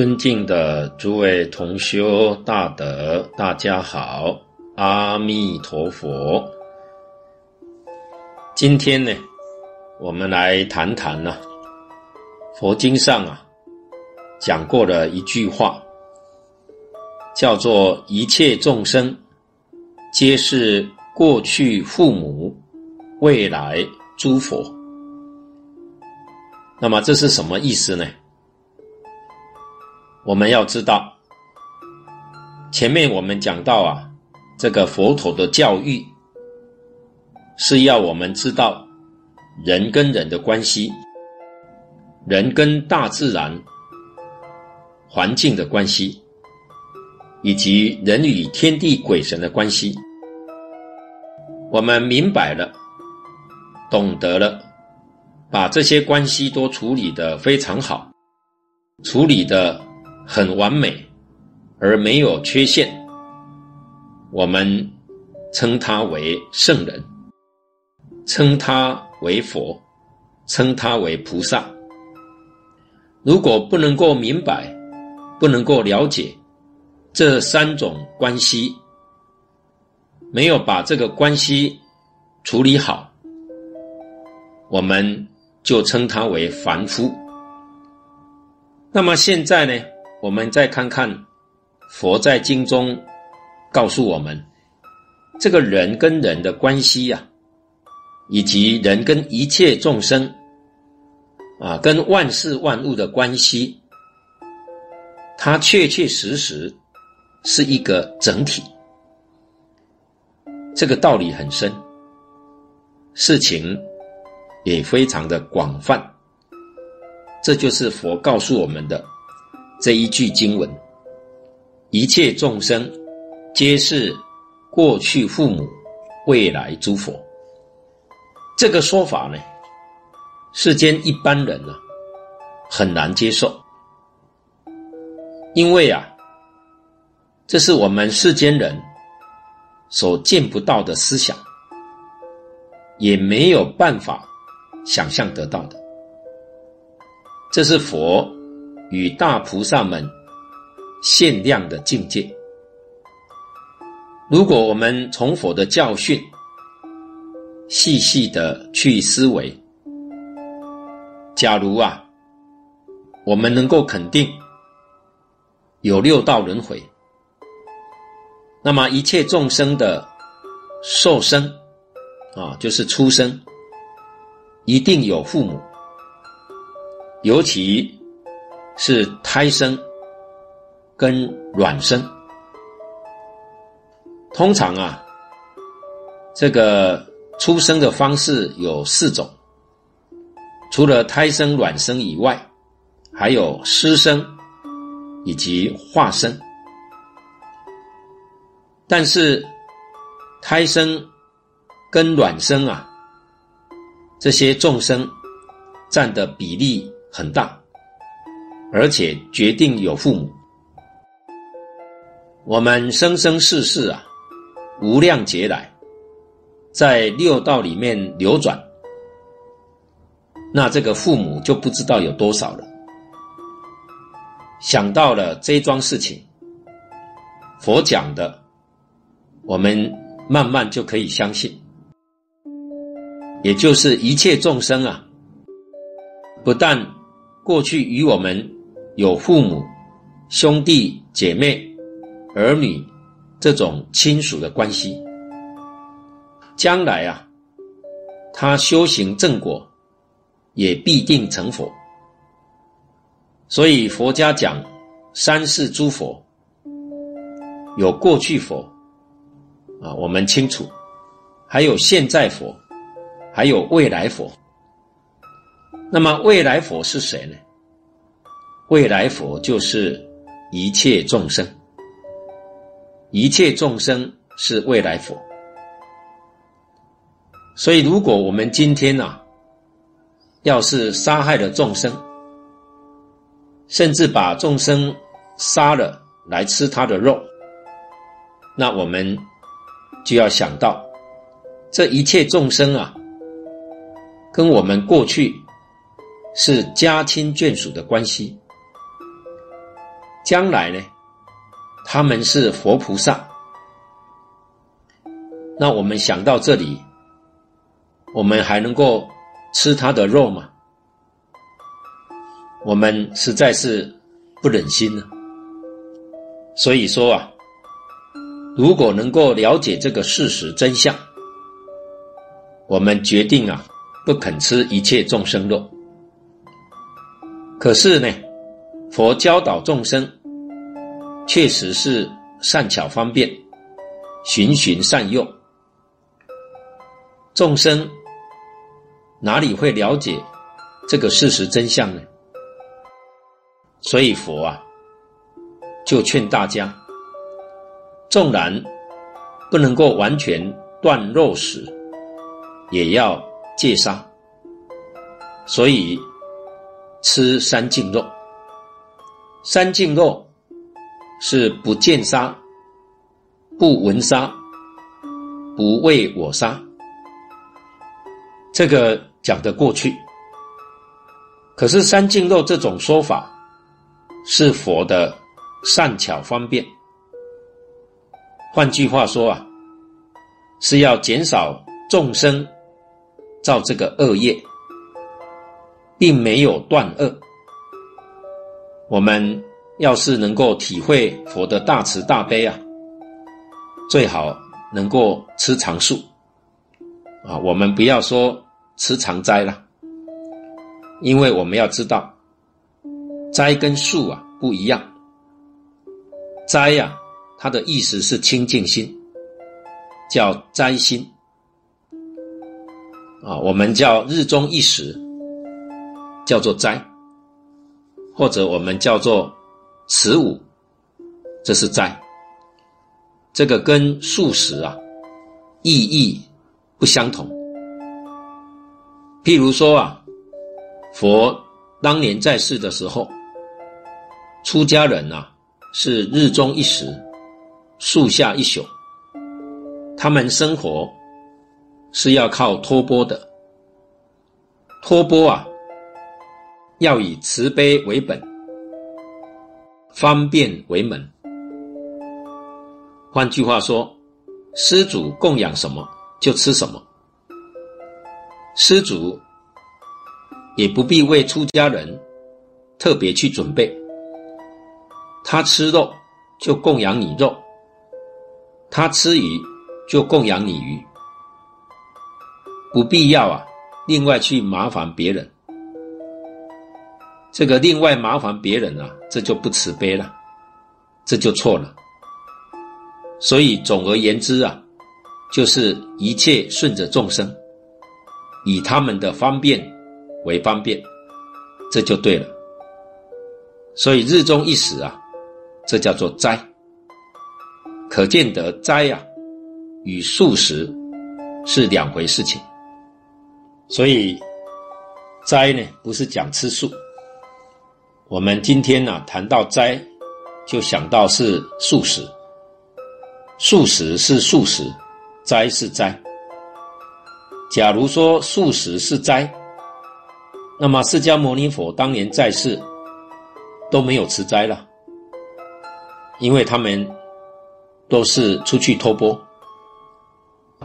尊敬的诸位同修大德，大家好，阿弥陀佛。今天呢，我们来谈谈呢、佛经上啊讲过的一句话，叫做“一切众生皆是过去父母，未来诸佛”。那么这是什么意思呢？我们要知道，前面我们讲到啊，这个佛陀的教育是要我们知道人跟人的关系，人跟大自然环境的关系，以及人与天地鬼神的关系。我们明白了，懂得了，把这些关系都处理得非常好，处理的很完美，而没有缺陷。我们称他为圣人，称他为佛，称他为菩萨。如果不能够明白，不能够了解这三种关系，没有把这个关系处理好，我们就称他为凡夫。那么现在呢？我们再看看，佛在经中告诉我们，这个人跟人的关系呀、啊，以及人跟一切众生啊，跟万事万物的关系，它确确实实是一个整体。这个道理很深，事情也非常的广泛。这就是佛告诉我们的。这一句经文，一切众生皆是过去父母，未来诸佛。这个说法呢，世间一般人呢、啊、很难接受，因为啊，这是我们世间人所见不到的思想，也没有办法想象得到的。这是佛。与大菩萨们限量的境界。如果我们从佛的教训细细的去思维，假如啊，我们能够肯定有六道轮回，那么一切众生的受生啊，就是出生，一定有父母，尤其。是胎生跟卵生，通常啊，这个出生的方式有四种，除了胎生、卵生以外，还有湿生以及化生。但是胎生跟卵生啊，这些众生占的比例很大。而且决定有父母，我们生生世世啊，无量劫来，在六道里面流转，那这个父母就不知道有多少了。想到了这桩事情，佛讲的，我们慢慢就可以相信，也就是一切众生啊，不但过去与我们。有父母、兄弟姐妹、儿女这种亲属的关系，将来啊，他修行正果，也必定成佛。所以佛家讲三世诸佛，有过去佛啊，我们清楚，还有现在佛，还有未来佛。那么未来佛是谁呢？未来佛就是一切众生，一切众生是未来佛。所以，如果我们今天呐、啊，要是杀害了众生，甚至把众生杀了来吃他的肉，那我们就要想到，这一切众生啊，跟我们过去是家亲眷属的关系。将来呢，他们是佛菩萨。那我们想到这里，我们还能够吃他的肉吗？我们实在是不忍心呢。所以说啊，如果能够了解这个事实真相，我们决定啊，不肯吃一切众生肉。可是呢，佛教导众生，确实是善巧方便，循循善诱。众生哪里会了解这个事实真相呢？所以佛啊，就劝大家，纵然不能够完全断肉食，也要戒杀。所以吃三净肉。三净肉是不见杀、不闻杀、不为我杀。这个讲得过去。可是三净肉这种说法，是佛的善巧方便。换句话说啊，是要减少众生造这个恶业，并没有断恶。我们要是能够体会佛的大慈大悲啊，最好能够吃长素啊。我们不要说吃长斋了，因为我们要知道。斋跟素啊不一样，斋呀、它的意思是清净心，叫斋心啊，我们叫日中一食，叫做斋，或者我们叫做持五，这是斋。这个跟素食啊意义不相同。譬如说啊，佛当年在世的时候。出家人、啊，是日中一食，树下一宿。他们生活是要靠托钵的，托钵啊，要以慈悲为本，方便为门。换句话说，施主供养什么就吃什么，施主也不必为出家人特别去准备。他吃肉，就供养你肉；他吃鱼，就供养你鱼。不必要啊，另外去麻烦别人。这个另外麻烦别人啊，这就不慈悲了，这就错了。所以总而言之啊，就是一切顺着众生，以他们的方便为方便，这就对了。所以日中一食啊。这叫做斋，可见得斋、啊，与素食是两回事情。所以斋呢，不是讲吃素。我们今天呢、啊，谈到斋，就想到是素食。素食是素食，斋是斋。假如说素食是斋，那么释迦牟尼佛当年在世都没有吃斋了。因为他们都是出去托钵，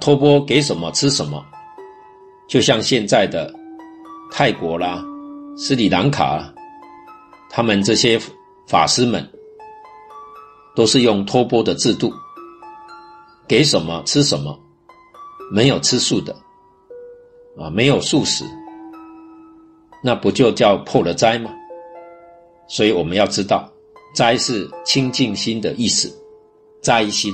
托钵给什么吃什么，就像现在的泰国啦、斯里兰卡，他们这些法师们都是用托钵的制度，给什么吃什么，没有吃素的，啊，没有素食，那不就叫破了斋吗？所以我们要知道。斋是清净心的意思，斋心，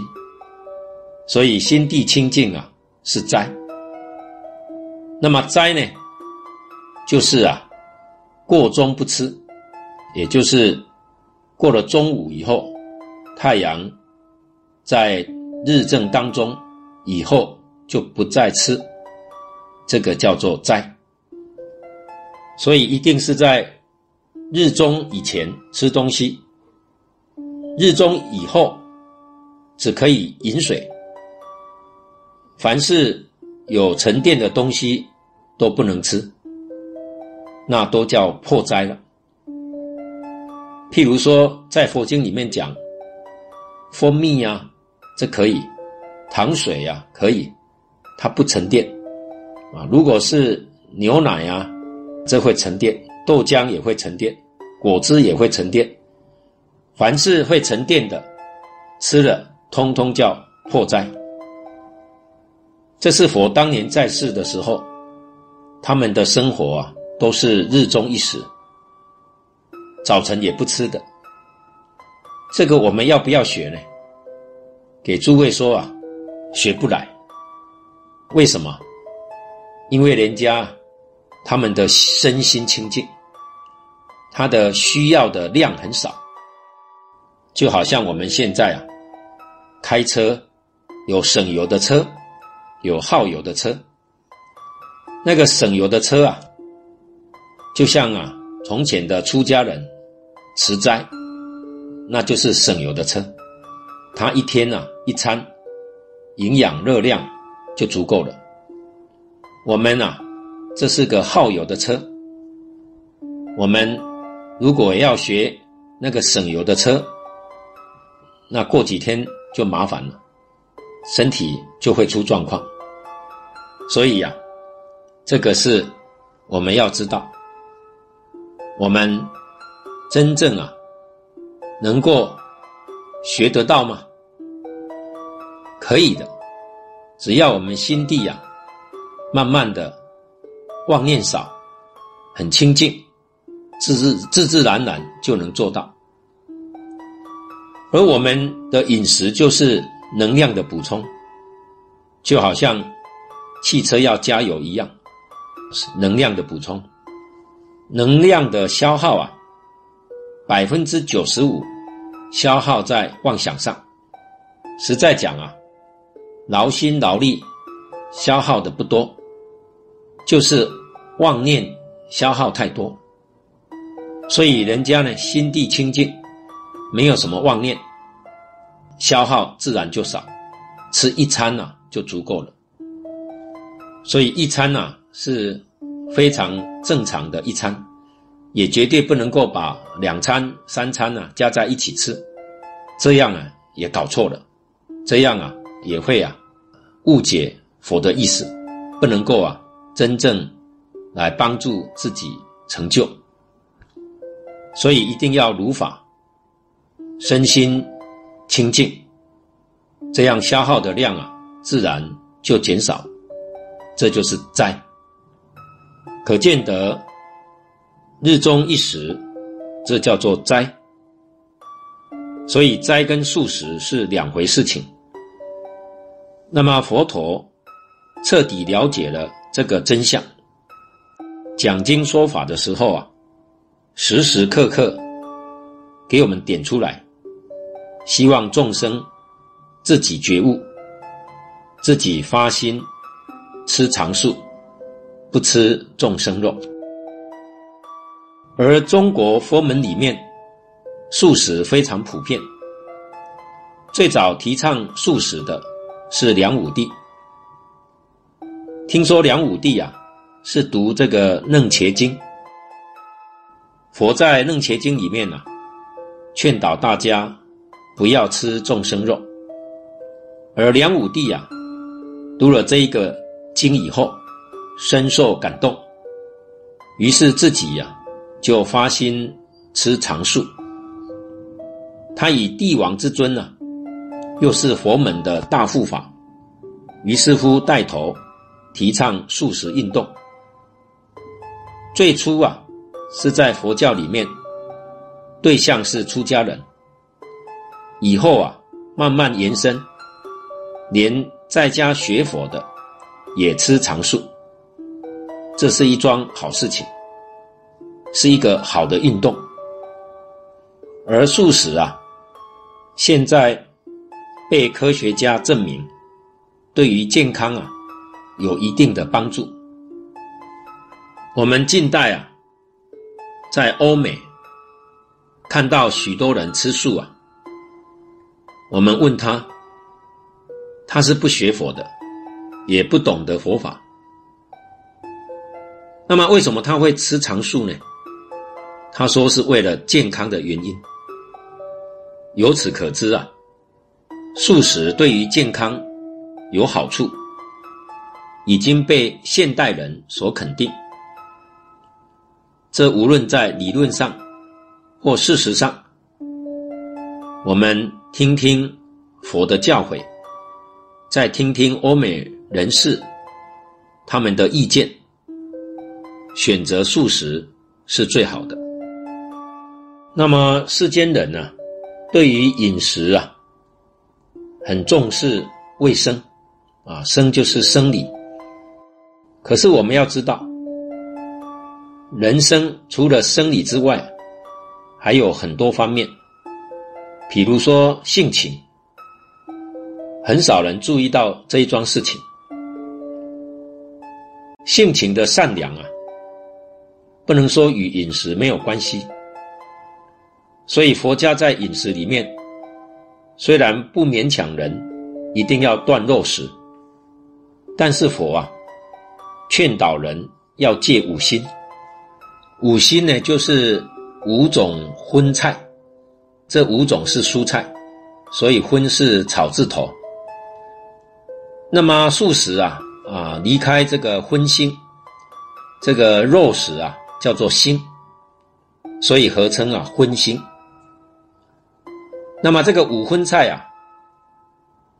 所以心地清净啊是斋。那么斋呢，就是啊过中不吃，也就是过了中午以后，太阳在日正当中以后就不再吃，这个叫做斋。所以一定是在日中以前吃东西。日中以后，只可以饮水。凡是有沉淀的东西都不能吃，那都叫破斋了。譬如说，在佛经里面讲，蜂蜜呀、这可以；糖水呀、可以，它不沉淀啊。如果是牛奶呀、这会沉淀；豆浆也会沉淀，果汁也会沉淀。凡是会沉淀的，吃了通通叫破灾。这是佛当年在世的时候，他们的生活啊，都是日中一食。早晨也不吃的，这个我们要不要学呢？给诸位说啊，学不来。为什么？因为人家他们的身心清净，他的需要的量很少，就好像我们现在啊，开车有省油的车，有耗油的车。那个省油的车啊，就像啊。从前的出家人持斋，那就是省油的车，他一天啊一餐，营养热量就足够了。我们啊，这是个耗油的车，我们如果要学那个省油的车，那过几天就麻烦了，身体就会出状况。所以呀，这个是我们要知道。我们真正啊，能够学得到吗？可以的，只要我们心地呀、啊，慢慢的妄念少，很清净，自自自自然然就能做到。而我们的饮食就是能量的补充，就好像汽车要加油一样，是能量的补充。能量的消耗啊，百分之九十五消耗在妄想上。实在讲啊，劳心劳力消耗的不多，就是妄念消耗太多。所以人家呢，心地清净，没有什么妄念，消耗自然就少，吃一餐呢、啊、就足够了。所以一餐呢、啊、是。非常正常的一餐，也绝对不能够把两餐、三餐啊加在一起吃，这样啊也搞错了，这样啊也会啊误解佛的意思，不能够啊真正来帮助自己成就，所以一定要如法，身心清净，这样消耗的量啊自然就减少，这就是斋。可见得日中一食，这叫做斋。所以斋跟素食是两回事情。那么佛陀彻底了解了这个真相，讲经说法的时候啊，时时刻刻给我们点出来，希望众生自己觉悟，自己发心吃长素。不吃众生肉，而中国佛门里面素食非常普遍。最早提倡素食的是梁武帝。听说梁武帝啊是读这个《楞伽经》，佛在《楞伽经》里面啊劝导大家不要吃众生肉，而梁武帝啊读了这一个经以后。深受感动，于是自己呀、就发心吃长素。他以帝王之尊呢、啊，又是佛门的大护法，于是乎带头提倡素食运动。最初啊是在佛教里面，对象是出家人，以后啊慢慢延伸，连在家学佛的也吃长素。这是一桩好事情，是一个好的运动。而素食啊，现在被科学家证明，对于健康啊有一定的帮助。我们近代啊，在欧美看到许多人吃素啊，我们问他，他是不学佛的，也不懂得佛法。那么，为什么他会吃长素呢？他说是为了健康的原因。由此可知啊，素食对于健康有好处，已经被现代人所肯定。这无论在理论上或事实上，我们听听佛的教诲，再听听欧美人士他们的意见，选择素食是最好的。那么世间人呢，对于饮食啊，很重视卫生啊，生就是生理。可是我们要知道。人生除了生理之外，还有很多方面，比如说性情，很少人注意到这一桩事情。性情的善良啊，不能说与饮食没有关系。所以佛家在饮食里面，虽然不勉强人一定要断肉食，但是佛啊，劝导人要戒五辛。五辛呢，就是五种荤菜，这五种是蔬菜，所以荤是草字头。那么素食啊，啊，离开这个荤辛，这个肉食啊，叫做辛，所以合称啊荤辛。那么这个五荤菜啊，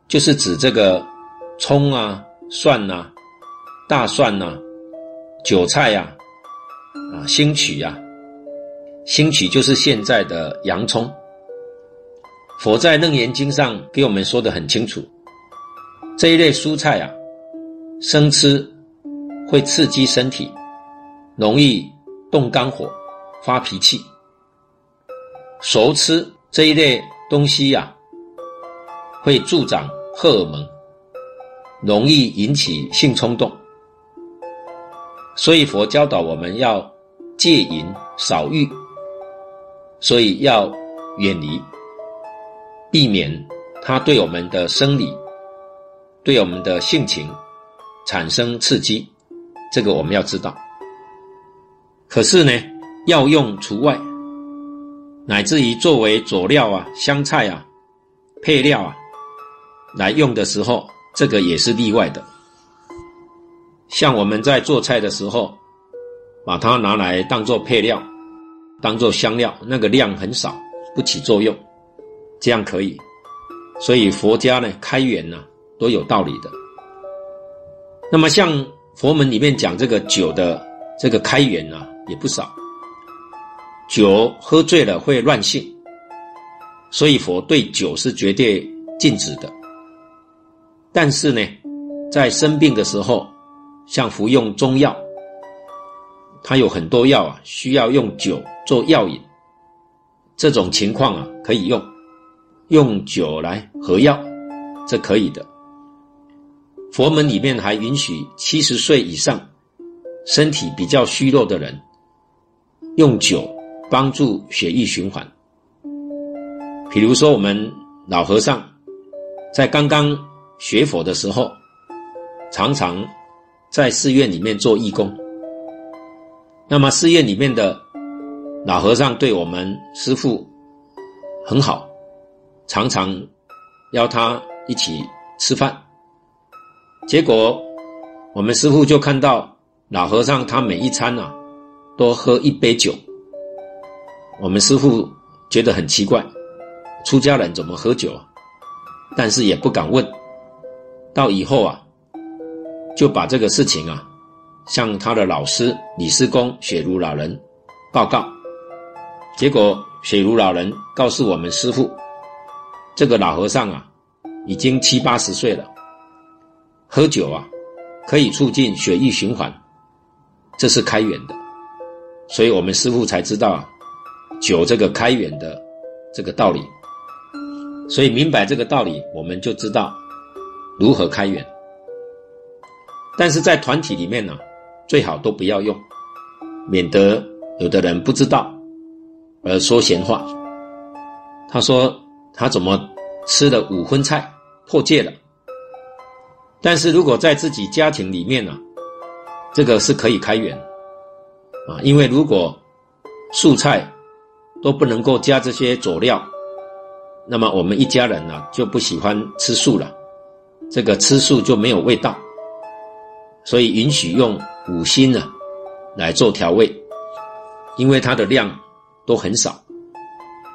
就是指这个葱啊、蒜呐、大蒜呐、韭菜呀、啊。啊，兴曲呀，兴曲就是现在的洋葱。佛在《楞严经》上给我们说的很清楚，这一类蔬菜啊，生吃会刺激身体，容易动肝火、发脾气；熟吃这一类东西呀、会助长荷尔蒙，容易引起性冲动。所以佛教导我们要戒淫少欲，所以要远离，避免它对我们的生理、对我们的性情产生刺激，这个我们要知道。可是呢，药用除外，乃至于作为佐料啊、香菜啊、配料啊来用的时候，这个也是例外的。像我们在做菜的时候，把它拿来当做配料，当做香料，那个量很少，不起作用，这样可以。所以佛家呢，开源呢、都有道理的。那么像佛门里面讲这个酒的这个开源呢、啊，也不少。酒喝醉了会乱性，所以佛对酒是绝对禁止的。但是呢，在生病的时候，像服用中药，它有很多药啊，需要用酒做药引，这种情况啊，可以用用酒来合药，这可以的。佛门里面还允许七十岁以上、身体比较虚弱的人用酒帮助血液循环。比如说，我们老和尚在刚刚学佛的时候，常常。在寺院里面做义工，那么寺院里面的老和尚对我们师父很好，常常邀他一起吃饭。结果我们师父就看到老和尚他每一餐啊多喝一杯酒，我们师傅觉得很奇怪，出家人怎么喝酒啊？但是也不敢问。到以后啊。就把这个事情啊，向他的老师李师公雪如老人报告。结果雪如老人告诉我们师傅，这个老和尚啊，已经七八十岁了，喝酒啊，可以促进血液循环，这是开源的。所以我们师父才知道啊，酒这个开源的这个道理。所以明白这个道理，我们就知道如何开源。但是在团体里面呢，最好都不要用，免得有的人不知道而说闲话。他说他怎么吃了五荤菜破戒了？但是如果在自己家庭里面呢，这个是可以开源啊，因为如果素菜都不能够加这些佐料，那么我们一家人呢、就不喜欢吃素了，这个吃素就没有味道，所以允许用五辛呢来做调味，因为它的量都很少。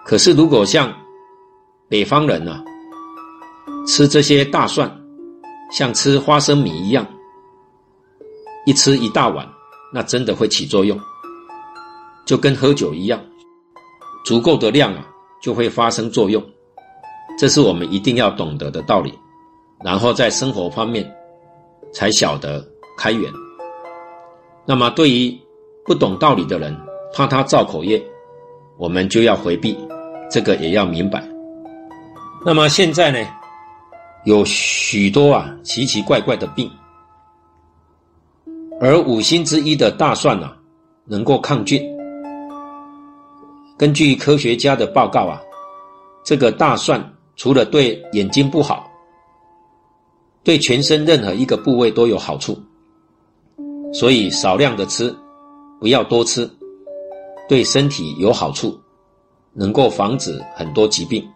可是如果像北方人呢、吃这些大蒜，像吃花生米一样，一吃一大碗，那真的会起作用，就跟喝酒一样，足够的量啊，就会发生作用。这是我们一定要懂得的道理，然后在生活方面才晓得开源。那么对于不懂道理的人，怕他造口业，我们就要回避，这个也要明白。那么现在呢，有许多啊奇奇怪怪的病，而五辛之一的大蒜啊，能够抗菌。根据科学家的报告啊，这个大蒜除了对眼睛不好，对全身任何一个部位都有好处。所以少量的吃，不要多吃，对身体有好处，能够防止很多疾病。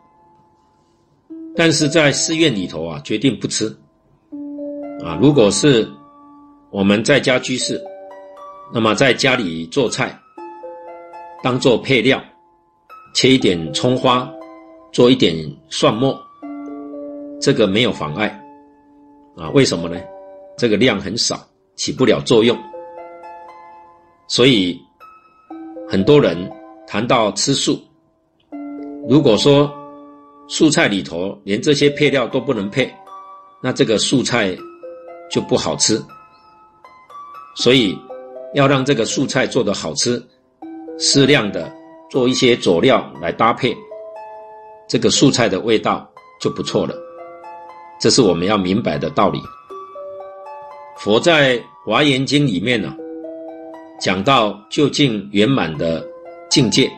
但是在寺院里头啊，决定不吃。啊，如果是我们在家居士，那么在家里做菜，当做配料，切一点葱花，做一点蒜末，这个没有妨碍。啊，为什么呢？这个量很少，起不了作用。所以很多人谈到吃素，如果说，素菜里头连这些配料都不能配，那这个素菜就不好吃。所以要让这个素菜做得好吃，适量的做一些佐料来搭配，这个素菜的味道就不错了。这是我们要明白的道理。佛在《华严经》里面呢、讲到究竟圆满的境界，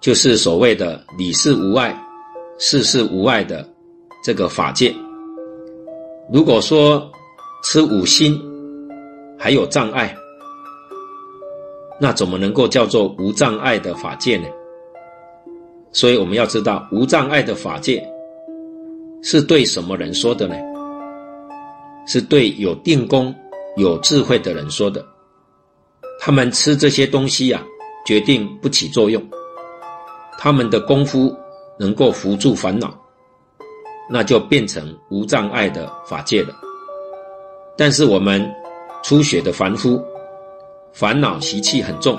就是所谓的理事无碍。事事无碍的这个法界，如果说吃五辛还有障碍，那怎么能够叫做无障碍的法界呢？所以我们要知道，无障碍的法界是对什么人说的呢？是对有定功、有智慧的人说的。他们吃这些东西呀、啊，决定不起作用，他们的功夫。能够扶助烦恼，那就变成无障碍的法界了。但是我们初学的凡夫，烦恼习气很重，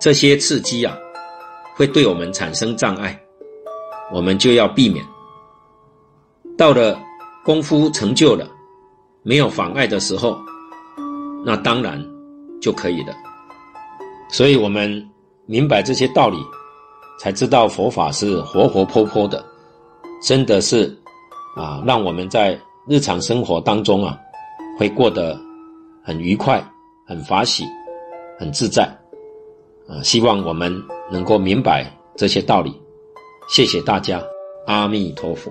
这些刺激啊，会对我们产生障碍，我们就要避免。到了功夫成就了，没有妨碍的时候，那当然就可以了。所以我们明白这些道理。才知道佛法是活活泼泼的，真的是啊，让我们在日常生活当中啊，会过得很愉快、很法喜、很自在啊。希望我们能够明白这些道理。谢谢大家，阿弥陀佛。